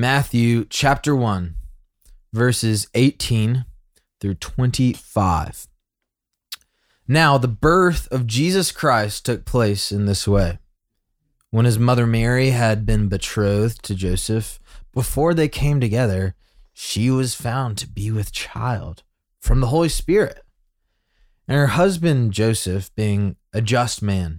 Matthew chapter 1, verses 18 through 25. Now, the birth of Jesus Christ took place in this way. When his mother Mary had been betrothed to Joseph, before they came together, she was found to be with child from the Holy Spirit. And her husband Joseph, being a just man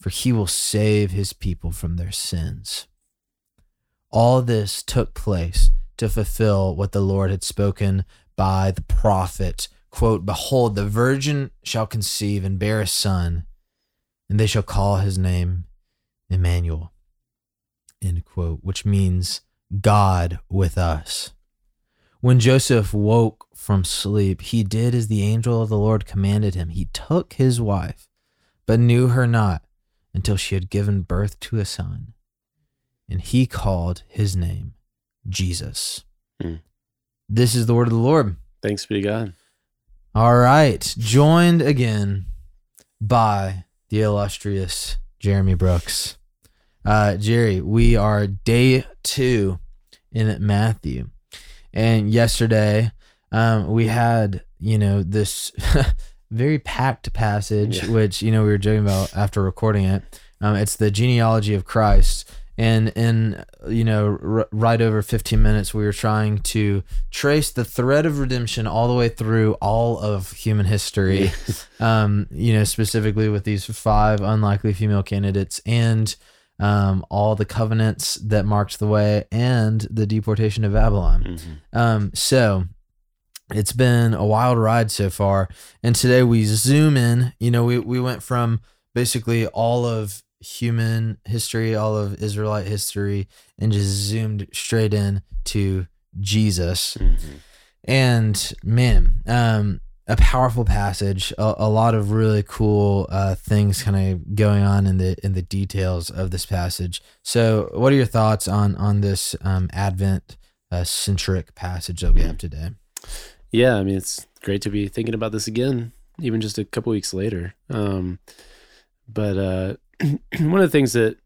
for he will save his people from their sins. All this took place to fulfill what the Lord had spoken by the prophet. Quote, Behold, the virgin shall conceive and bear a son, and they shall call his name Emmanuel. End quote, which means God with us. When Joseph woke from sleep, he did as the angel of the Lord commanded him. He took his wife, but knew her not until she had given birth to a son and he called his name Jesus. Hmm. This is the word of the Lord. Thanks be to God. All right. Joined again by the illustrious Jeremy Brooks. Uh, Jerry, we are day two in Matthew. And yesterday, um, we had, you know, this very packed passage, yeah. which, you know, we were joking about after recording it. Um, it's the genealogy of Christ and in you know r- right over 15 minutes we were trying to trace the thread of redemption all the way through all of human history um, you know specifically with these five unlikely female candidates and um, all the covenants that marked the way and the deportation of babylon mm-hmm. um, so it's been a wild ride so far and today we zoom in you know we, we went from basically all of human history, all of Israelite history, and just zoomed straight in to Jesus. Mm-hmm. And man, um, a powerful passage, a, a lot of really cool uh, things kind of going on in the in the details of this passage. So, what are your thoughts on on this um, Advent uh, centric passage that we have today? Yeah, I mean, it's great to be thinking about this again, even just a couple weeks later. Um, but uh, one of the things that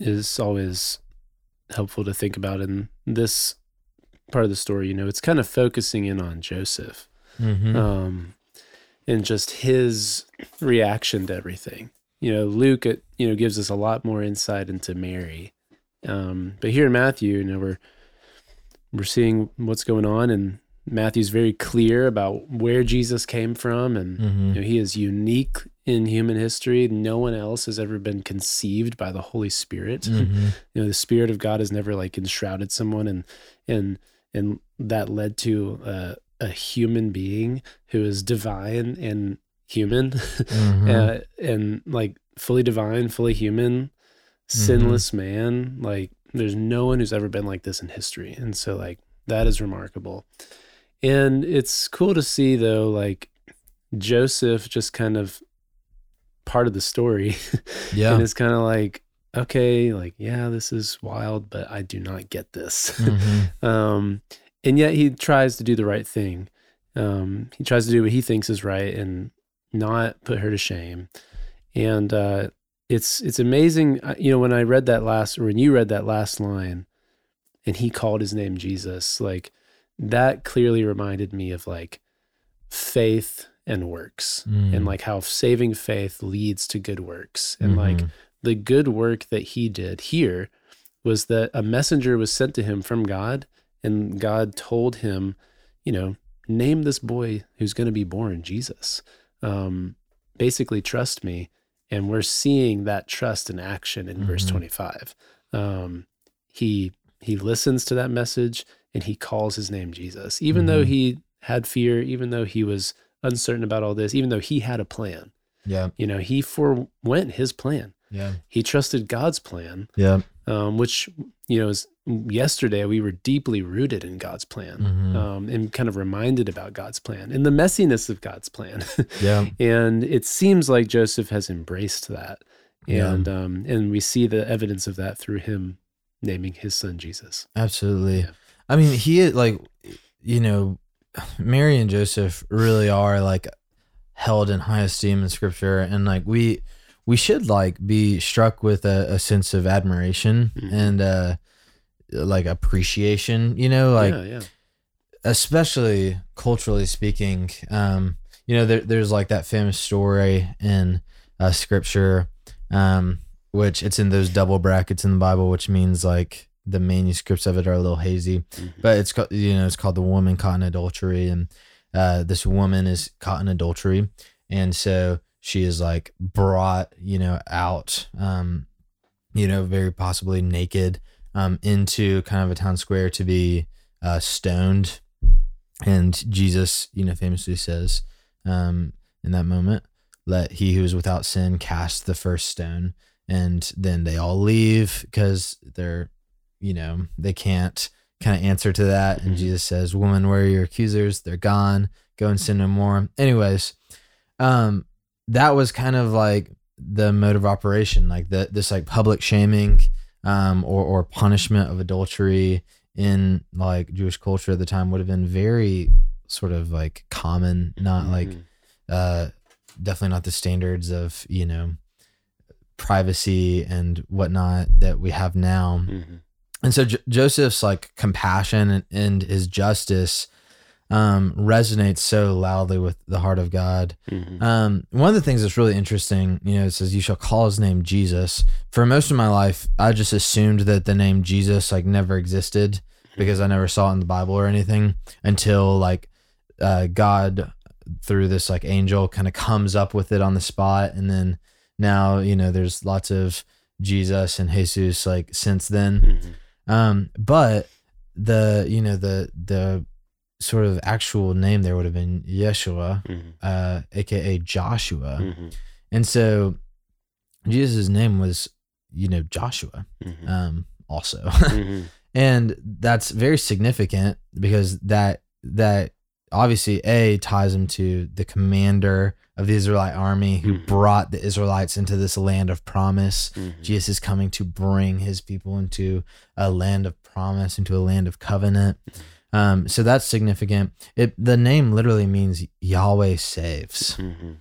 is always helpful to think about in this part of the story, you know, it's kind of focusing in on Joseph mm-hmm. um, and just his reaction to everything. You know, Luke, it, you know, gives us a lot more insight into Mary. Um, but here in Matthew, you know, we're we're seeing what's going on, and Matthew's very clear about where Jesus came from, and mm-hmm. you know, he is unique in human history. No one else has ever been conceived by the Holy Spirit. Mm-hmm. You know, the Spirit of God has never like enshrouded someone, and and and that led to a, a human being who is divine and human, mm-hmm. uh, and like fully divine, fully human, sinless mm-hmm. man. Like, there's no one who's ever been like this in history, and so like that is remarkable. And it's cool to see though, like Joseph just kind of part of the story. Yeah. and it's kind of like, okay, like, yeah, this is wild, but I do not get this. Mm-hmm. um, and yet he tries to do the right thing. Um, he tries to do what he thinks is right and not put her to shame. And uh, it's it's amazing. You know, when I read that last, or when you read that last line, and he called his name Jesus, like that clearly reminded me of like faith and works mm. and like how saving faith leads to good works and mm-hmm. like the good work that he did here was that a messenger was sent to him from God and God told him, you know, name this boy who's going to be born Jesus. Um, basically, trust me. And we're seeing that trust in action in mm-hmm. verse 25. Um, he he listens to that message and he calls his name Jesus, even mm-hmm. though he had fear, even though he was uncertain about all this, even though he had a plan. Yeah. You know, he forewent his plan. Yeah. He trusted God's plan. Yeah. Um, which, you know, is yesterday we were deeply rooted in God's plan Mhm. um, and kind of reminded about God's plan and the messiness of God's plan. yeah. and it seems like Joseph has embraced that, Yeah. and um, and we see the evidence of that through him naming his son Jesus. Absolutely. Yeah. I mean, he like, you know, Mary and Joseph really are like held in high esteem in Scripture, and like we we should like be struck with a, a sense of admiration Mhm. and uh like appreciation. You know, like yeah, yeah, especially culturally speaking, um, you know, there, there's like that famous story in uh, scripture, um, which it's in those double brackets in the Bible, which means like the manuscripts of it are a little hazy, Mhm. but it's called, you know, it's called the woman caught in adultery. And uh, this woman is caught in adultery. And so she is like brought, you know, out, um, you know, very possibly naked um, into kind of a town square to be uh, stoned. And Jesus, you know, famously says um, in that moment, let he who is without sin cast the first stone. And then they all leave because they're, you know, they can't kind of answer to that. And Mhm. Jesus says, Woman, where are your accusers? They're gone. Go and sin no more. Anyways, um, that was kind of like the mode of operation, like the this like public shaming um, or or punishment of adultery in like Jewish culture at the time would have been very sort of like common, not like Mhm. uh, definitely not the standards of you know privacy and whatnot that we have now. Mhm. And so J- Joseph's like compassion and, and his justice um, resonates so loudly with the heart of God. Mhm. Um, one of the things that's really interesting, you know, it says, "You shall call his name Jesus." For most of my life, I just assumed that the name Jesus like never existed because I never saw it in the Bible or anything until like uh, God through this like angel kind of comes up with it on the spot, and then now you know there's lots of Jesus and Jesus like since then. Mhm. Um, but the you know the the sort of actual name there would have been Yeshua Mhm. uh, aka Joshua. Mhm. And so Jesus' name was, you know, Joshua, Mhm. um, also. Mhm. and that's very significant because that that obviously A ties him to the commander of the Israelite army who Mhm. brought the Israelites into this land of promise. Mhm. Jesus is coming to bring his people into a land of promise, into a land of covenant. Um, so that's significant. It the name literally means Yahweh saves. Mhm.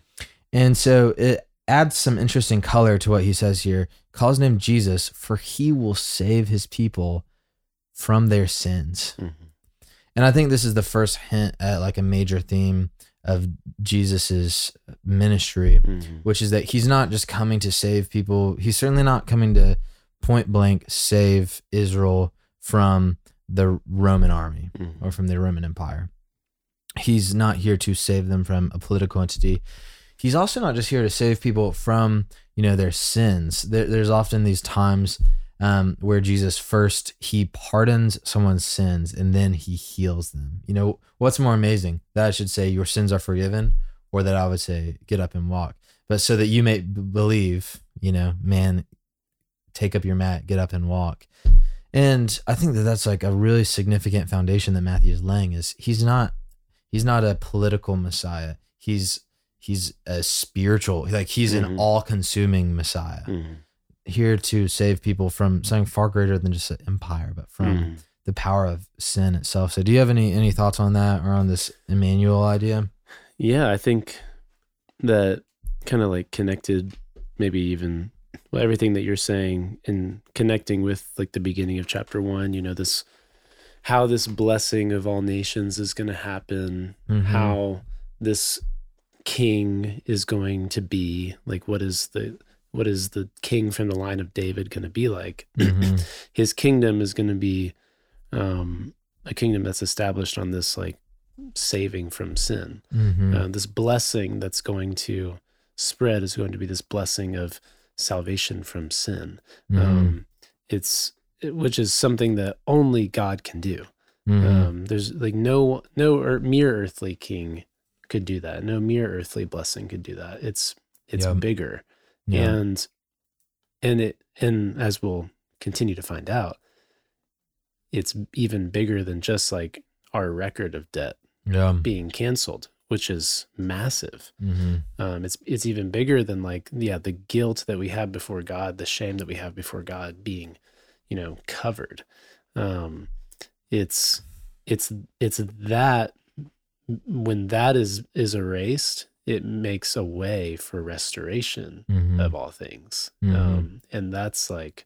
And so it adds some interesting color to what he says here. Calls name Jesus, for he will save his people from their sins. Mhm. And I think this is the first hint at like a major theme of Jesus's ministry, Mhm. which is that he's not just coming to save people. He's certainly not coming to point blank save Israel from the Roman army Mhm. or from the Roman Empire. He's not here to save them from a political entity. He's also not just here to save people from, you know, their sins. There, there's often these times um, where Jesus first he pardons someone's sins and then he heals them. You know, what's more amazing? That I should say your sins are forgiven, or that I would say get up and walk. But so that you may b- believe, you know, man, take up your mat, get up and walk. And I think that that's like a really significant foundation that Matthew is laying is he's not he's not a political messiah. He's he's a spiritual like he's an Mhm. all-consuming messiah Mhm. Here to save people from something far greater than just an empire, but from Mhm. the power of sin itself. So do you have any any thoughts on that or on this Emmanuel idea? Yeah, I think that kind of like connected, maybe even well, everything that you're saying and connecting with like the beginning of chapter one, you know, this how this blessing of all nations is going to happen, Mhm. how this king is going to be, like what is the what is the king from the line of David going to be like? Mhm. His kingdom is going to be um, a kingdom that's established on this like saving from sin Mhm. uh, this blessing that's going to spread is going to be this blessing of salvation from sin. Mhm. Um, it's it- which is something that only God can do. Mhm. Um, there's like no no or mere earthly king could do that. No mere earthly blessing could do that. It's it's Yeah. bigger yeah. and and it and as we'll continue to find out, it's even bigger than just like our record of debt Yeah. being canceled, which is massive. hmm Um, it's it's even bigger than like yeah the guilt that we have before God, the shame that we have before God being, you know, covered. Um, it's it's it's that when that is is erased, it makes a way for restoration hmm of all things, Mhm. um, and that's like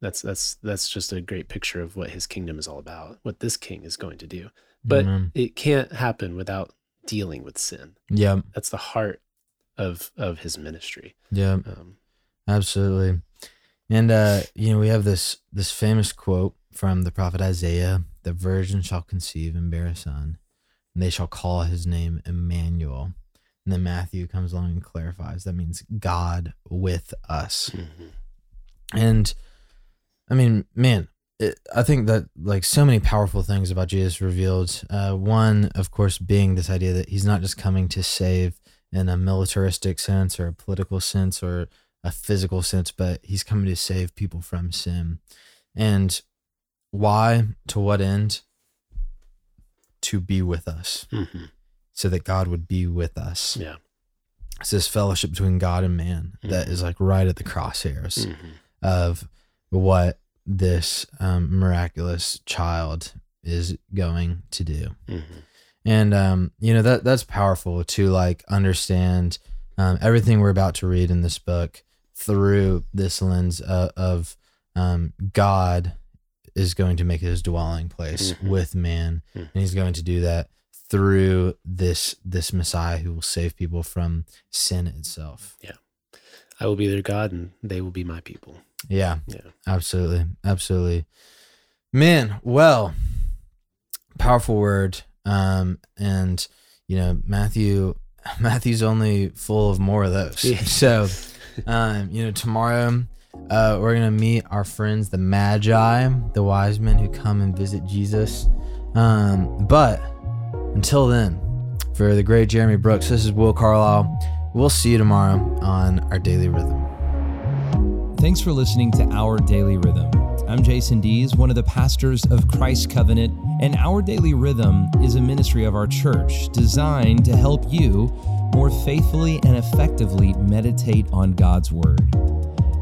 that's that's that's just a great picture of what His kingdom is all about, what this King is going to do. But Amen. it can't happen without dealing with sin yeah. that's the heart of of his ministry Yeah. um Absolutely. And uh, you know, we have this this famous quote from the prophet Isaiah, the virgin shall conceive and bear a son, and they shall call his name Emmanuel. And then Matthew comes along and clarifies that means God with us. And I mean, man, it, I think that like so many powerful things about Jesus revealed. Uh, one, of course, being this idea that he's not just coming to save in a militaristic sense or a political sense or a physical sense, but he's coming to save people from sin. And why? To what end? To be with us, Mhm. So that God would be with us. yeah It's this fellowship between God and man that Mhm. is like right at the crosshairs Mhm. of what this um, miraculous child is going to do. Mhm. And um, you know that that's powerful to like understand um, everything we're about to read in this book through this lens of, of um, God is going to make his dwelling place Mhm. with man, Mhm. and he's going to do that through this this Messiah who will save people from sin itself. Yeah. I will be their god and they will be my people Yeah, yeah Absolutely. Absolutely. Man, well, powerful word. Um, and you know, Matthew Matthew's only full of more of those. Yeah. So um, you know, tomorrow uh, we're gonna meet our friends, the Magi, the wise men who come and visit Jesus. Um, but until then, for the great Jeremy Brooks, this is Will Carlisle. We'll see you tomorrow on our daily rhythm. Thanks for listening to Our Daily Rhythm. I'm Jason Dees, one of the pastors of Christ Covenant, and Our Daily Rhythm is a ministry of our church designed to help you more faithfully and effectively meditate on God's Word.